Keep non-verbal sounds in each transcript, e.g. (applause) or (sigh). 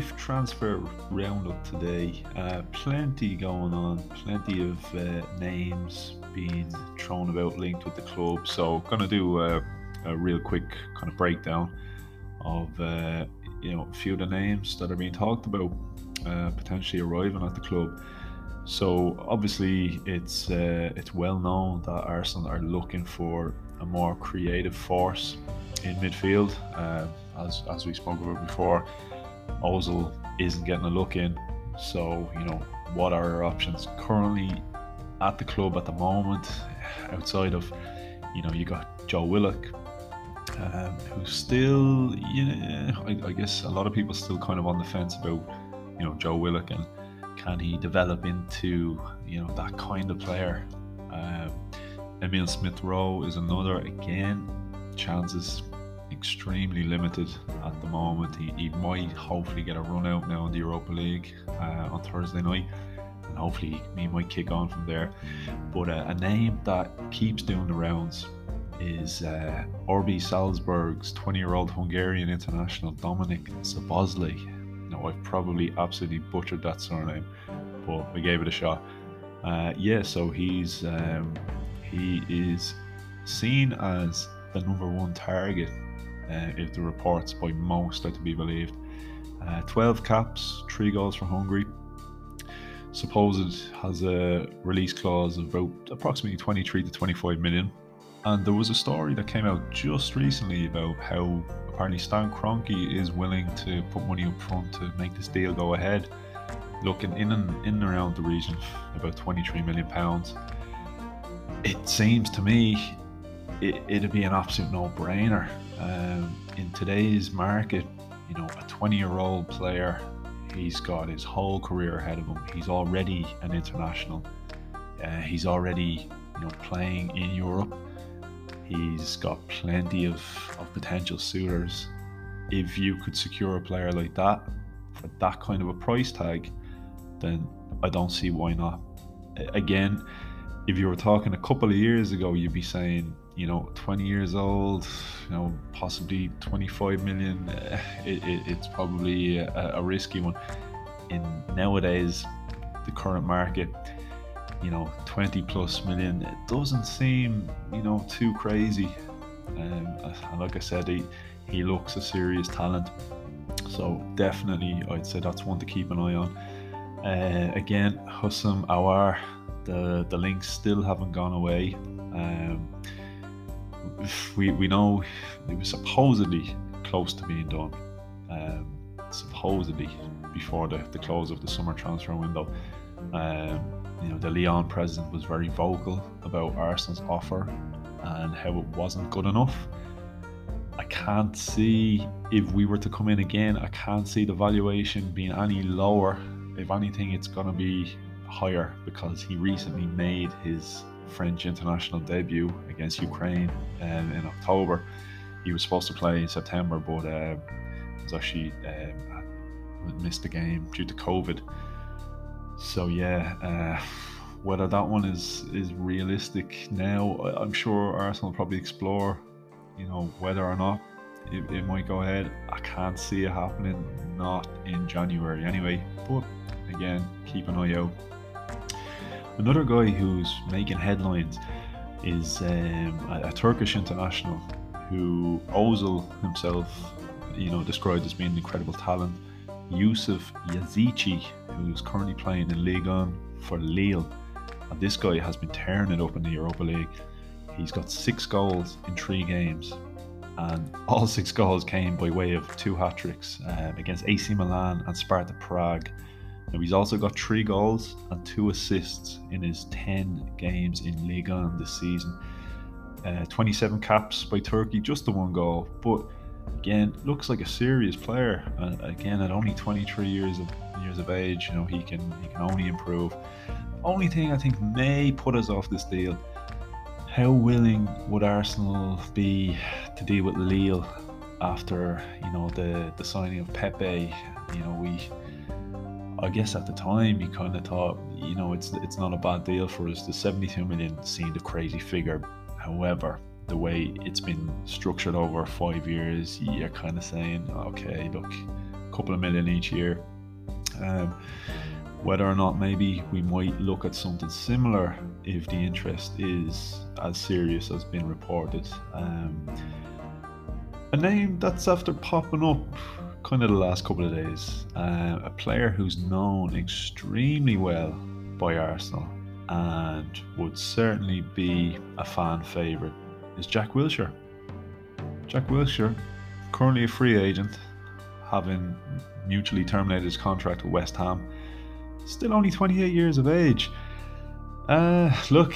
Brief transfer roundup today. Uh, plenty going on, plenty of uh, names being thrown about linked with the club. So, gonna do a, a real quick kind of breakdown of uh, you know a few of the names that are being talked about uh, potentially arriving at the club. So obviously, it's uh, it's well known that Arsenal are looking for a more creative force in midfield. Uh, as as we spoke about before, Ozil isn't getting a look in. So you know, what are our options currently at the club at the moment? Outside of, you know, you got Joe Willock, um, who's still, you know, I, I, guess a lot of people still kind of on the fence about, you know, Joe Willock and can he develop into, you know, that kind of player. Um, Emile Smith Rowe is another again chances extremely limited at the moment. He, he might hopefully get a run out now in the Europa League uh, on Thursday night, and hopefully he might kick on from there. But uh, a name that keeps doing the rounds is uh, Salzburg's 20 year old Hungarian international Dominik Szoboszlai. Now, I've probably absolutely butchered that surname, but we gave it a shot. Uh, yeah, so he's um, he is seen as the number one target uh, if the reports by most are to be believed. Uh, 12 caps, 3 goals for Hungary. Supposed has a release clause of about approximately 23 to 25 million. And there was a story that came out just recently about how apparently Stan Kroenke is willing to put money up front to make this deal go ahead. Looking in and in and around the region about 23 million pounds. It seems to me it, it'd be an absolute no-brainer um, in today's market, you know, a 20 year old player, he's got his whole career ahead of him. He's already an international. Uh, he's already, you know, playing in Europe. He's got plenty of, of potential suitors. If you could secure a player like that for that kind of a price tag, then I don't see why not. Again, if you were talking a couple of years ago, you'd be saying, you know, 20 years old, you know, possibly 25 million. Uh, it, it, it's probably a, a, risky one. In nowadays, the current market, you know, 20 plus million, it doesn't seem, you know, too crazy. Um, and like I said, he, he looks a serious talent. So definitely, I'd say that's one to keep an eye on. Uh, again, Houssem Aouar, the the links still haven't gone away. Um, we we know it was supposedly close to being done. Um, supposedly before the, the close of the summer transfer window. Um, you know, the Lyon president was very vocal about Arsenal's offer and how it wasn't good enough. I can't see if we were to come in again, I can't see the valuation being any lower. If anything, it's going to be higher because he recently made his French international debut against Ukraine um, in October. He was supposed to play in September, but uh, was actually um, missed the game due to COVID. So yeah, uh, whether that one is is realistic now, I'm sure Arsenal probably explore, you know, whether or not it, it might go ahead. I can't see it happening, not in January anyway. But again, keep an eye out. Another guy who's making headlines is um, a, a, Turkish international who Ozil himself, you know, described as being an incredible talent. Yusuf Yazici, who's currently playing in Ligue 1 for Lille. And this guy has been tearing it up in the Europa League. He's got six goals in three games. And all (laughs) six goals came by way of two hat tricks um, against AC Milan and Sparta Prague. Now he's also got three goals and two assists in his 10 games in Liga 1 this season. Uh, 27 caps by Turkey, just the one goal. But again, looks like a serious player. Uh, again, at only 23 years of years of age, you know he can he can only improve. Only thing I think may put us off this deal. How willing would Arsenal be to deal with Lille after you know the the signing of Pepe? You know we I guess at the time you kind of thought, you know, it's it's not a bad deal for us. The 72 million seemed a crazy figure. However, the way it's been structured over five years, you're kind of saying, okay, look, a couple of million each year. Um, whether or not maybe we might look at something similar if the interest is as serious as been reported. Um, a name that's after popping up kind of the last couple of days, uh, a player who's known extremely well by Arsenal and would certainly be a fan favourite is Jack Wilshere. Jack Wilshere, currently a free agent, having mutually terminated his contract with West Ham still only 28 years of age. Uh, look,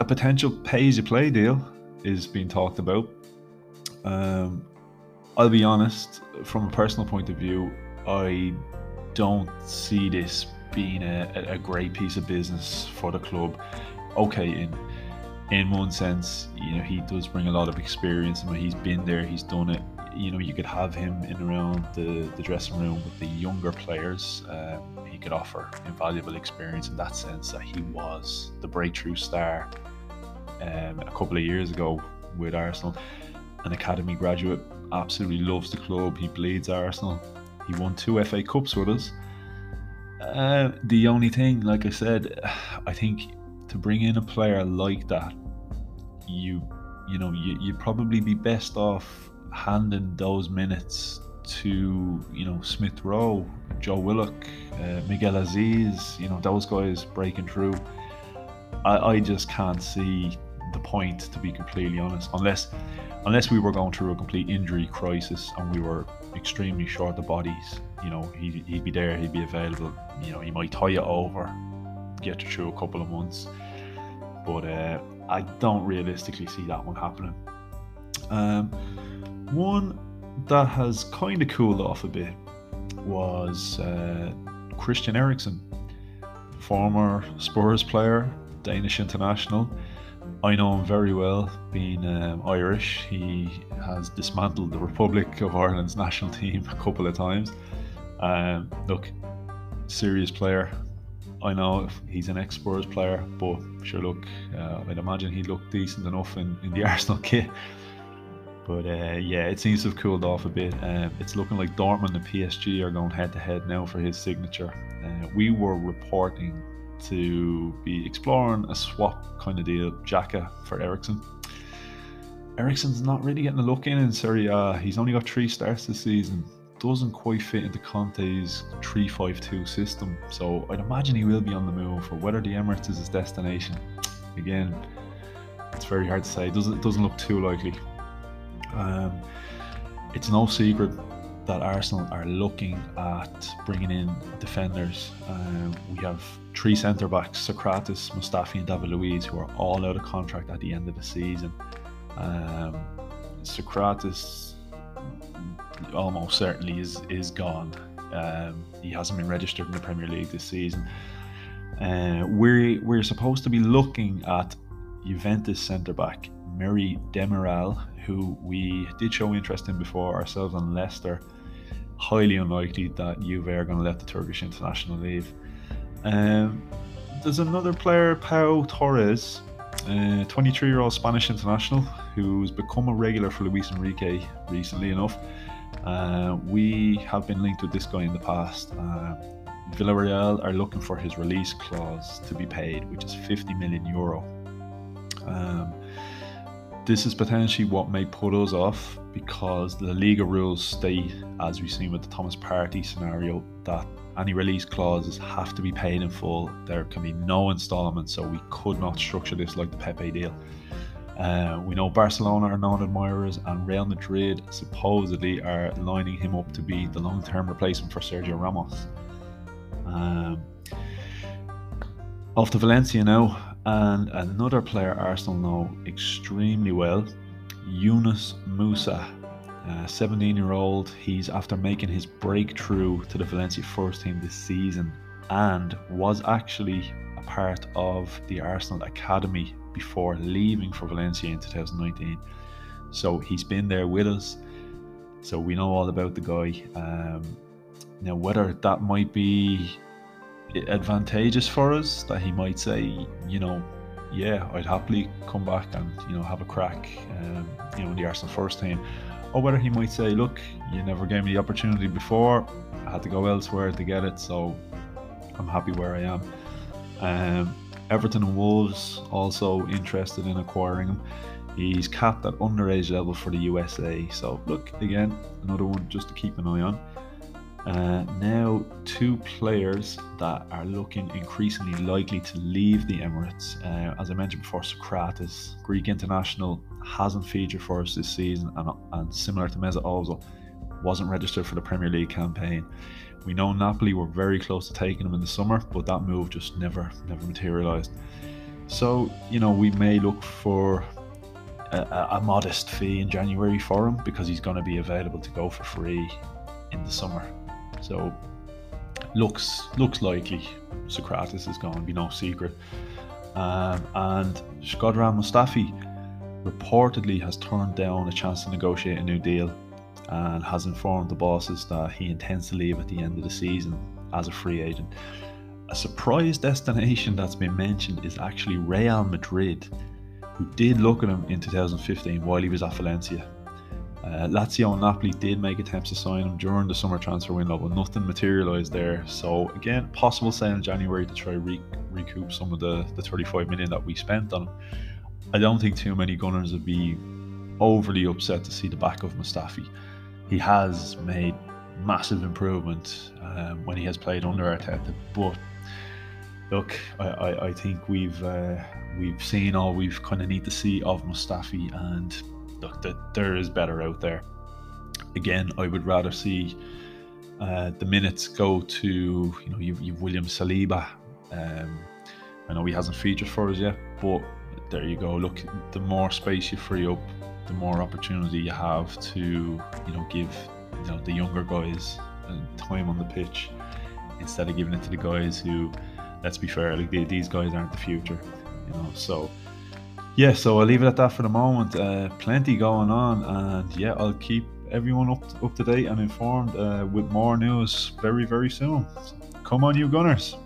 a potential pay as you play deal is being talked about. Um, I'll be honest, from a personal point of view, I don't see this being a, a great piece of business for the club. Okay, in in one sense, you know, he does bring a lot of experience. He's been there, he's done it you know, you could have him in around the, the dressing room with the younger players. Um, he could offer invaluable experience in that sense that he was the breakthrough star um, a couple of years ago with Arsenal. An academy graduate, absolutely loves the club. He bleeds Arsenal. He won two FA Cups with us. Uh, the only thing, like I said, (sighs) I think to bring in a player like that, you you know you, you'd probably be best off handing those minutes to you know Smith Rowe, Joe Willock, uh, Miguel Azeez, you know those guys breaking through. I, I just can't see the point to be completely honest, unless unless we were going through a complete injury crisis and we were extremely short of bodies. You know, he'd, he'd be there, he'd be available. You know, he might tie it over, get you through a couple of months, but uh, I don't realistically see that one happening. Um, one that has kind of cooled off a bit was uh, Christian Eriksen, former Spurs player, Danish international. I know him very well, being um, Irish. He has dismantled the Republic of Ireland's national team a couple of times. Um, look, serious player. I know he's an ex Spurs player, but sure, look, uh, I'd imagine he looked decent enough in, in the (laughs) Arsenal kit. But uh, yeah, it seems to have cooled off a bit. Uh, it's looking like Dortmund and PSG are going head to head now for his signature. Uh, we were reporting to be exploring a swap kind of deal, Xhaka for Eriksen. Eriksen's not really getting a look in in Serie A. He's only got three starts this season. Doesn't quite fit into Conte's 3-5-2 system. So I'd imagine he will be on the move. For whether the Emirates is his destination, again, it's very hard to say. It doesn't doesn't look too likely. Um, it's no secret that Arsenal are looking at bringing in defenders. Um, we have three centre backs Sokratis, Mustafi, and David Luiz, who are all out of contract at the end of the season. Um, Sokratis almost certainly is, is gone. Um, he hasn't been registered in the Premier League this season. Uh, we're, we're supposed to be looking at Juventus centre back Merih Demiral, who we did show interest in before ourselves on Leicester. Highly unlikely that Juve are going to let the Turkish international leave. Um, there's another player, Pau Torres, 23 year old Spanish international, who's become a regular for Luis Enrique recently enough. Uh, we have been linked with this guy in the past. Uh, Villarreal are looking for his release clause to be paid, which is 50 million euro. Um, this is potentially what may put us off because the Liga rules state, as we've seen with the Thomas Partey scenario, that any release clauses have to be paid in full. There can be no installments, so we could not structure this like the Pepe deal. Uh, we know Barcelona are known admirers, and Real Madrid supposedly are lining him up to be the long term replacement for Sergio Ramos. Um, off to Valencia now and another player Arsenal know extremely well, Yunus Musah. 17 year old, he's after making his breakthrough to the Valencia first team this season and was actually a part of the Arsenal Academy before leaving for Valencia in 2019. So he's been there with us, so we know all about the guy. Um, now, whether that might be advantageous for us that he might say, you know, yeah, I'd happily come back and you know have a crack, um, you know, in the Arsenal first team, or whether he might say, "Look, you never gave me the opportunity before. I had to go elsewhere to get it, so I'm happy where I am." Um, Everton and Wolves also interested in acquiring him. He's capped at underage level for the USA. So look again, another one just to keep an eye on. Uh, now, two players that are looking increasingly likely to leave the Emirates. Uh, as I mentioned before, Sokratis, Greek international, hasn't featured for us this season, and, and similar to Mesut Ozil, wasn't registered for the Premier League campaign. We know Napoli were very close to taking him in the summer, but that move just never, never materialised. So, you know, we may look for a, a, modest fee in January for him because he's going to be available to go for free in the summer. So looks looks likely Sokratis is going to be no secret. Um, and Shkodran Mustafi reportedly has turned down a chance to negotiate a new deal and has informed the bosses that he intends to leave at the end of the season as a free agent. A surprise destination that's been mentioned is actually Real Madrid, who did look at him in 2015 while he was at Valencia. Uh, Lazio and Napoli did make attempts to sign him during the summer transfer window, but nothing materialised there. So again, possible sale in January to try re- recoup some of the, the 35 million that we spent on him. I don't think too many Gunners would be overly upset to see the back of Mustafi. He has made massive improvement um, when he has played under Arteta, but look, I, I, I think we've uh, we've seen all we've kind of need to see of Mustafi, and look, that there is better out there. Again, I would rather see uh, the minutes go to you know you've, you've William Saliba. Um, I know he hasn't featured for us yet, but there you go. Look, the more space you free up, the more opportunity you have to you know give you know the younger guys time on the pitch instead of giving it to the guys who let's be fair, like they, these guys aren't the future, you know. So yeah, so I'll leave it at that for the moment. Uh, plenty going on, and yeah, I'll keep everyone up to, up to date and informed uh, with more news very very soon. Come on, you Gunners!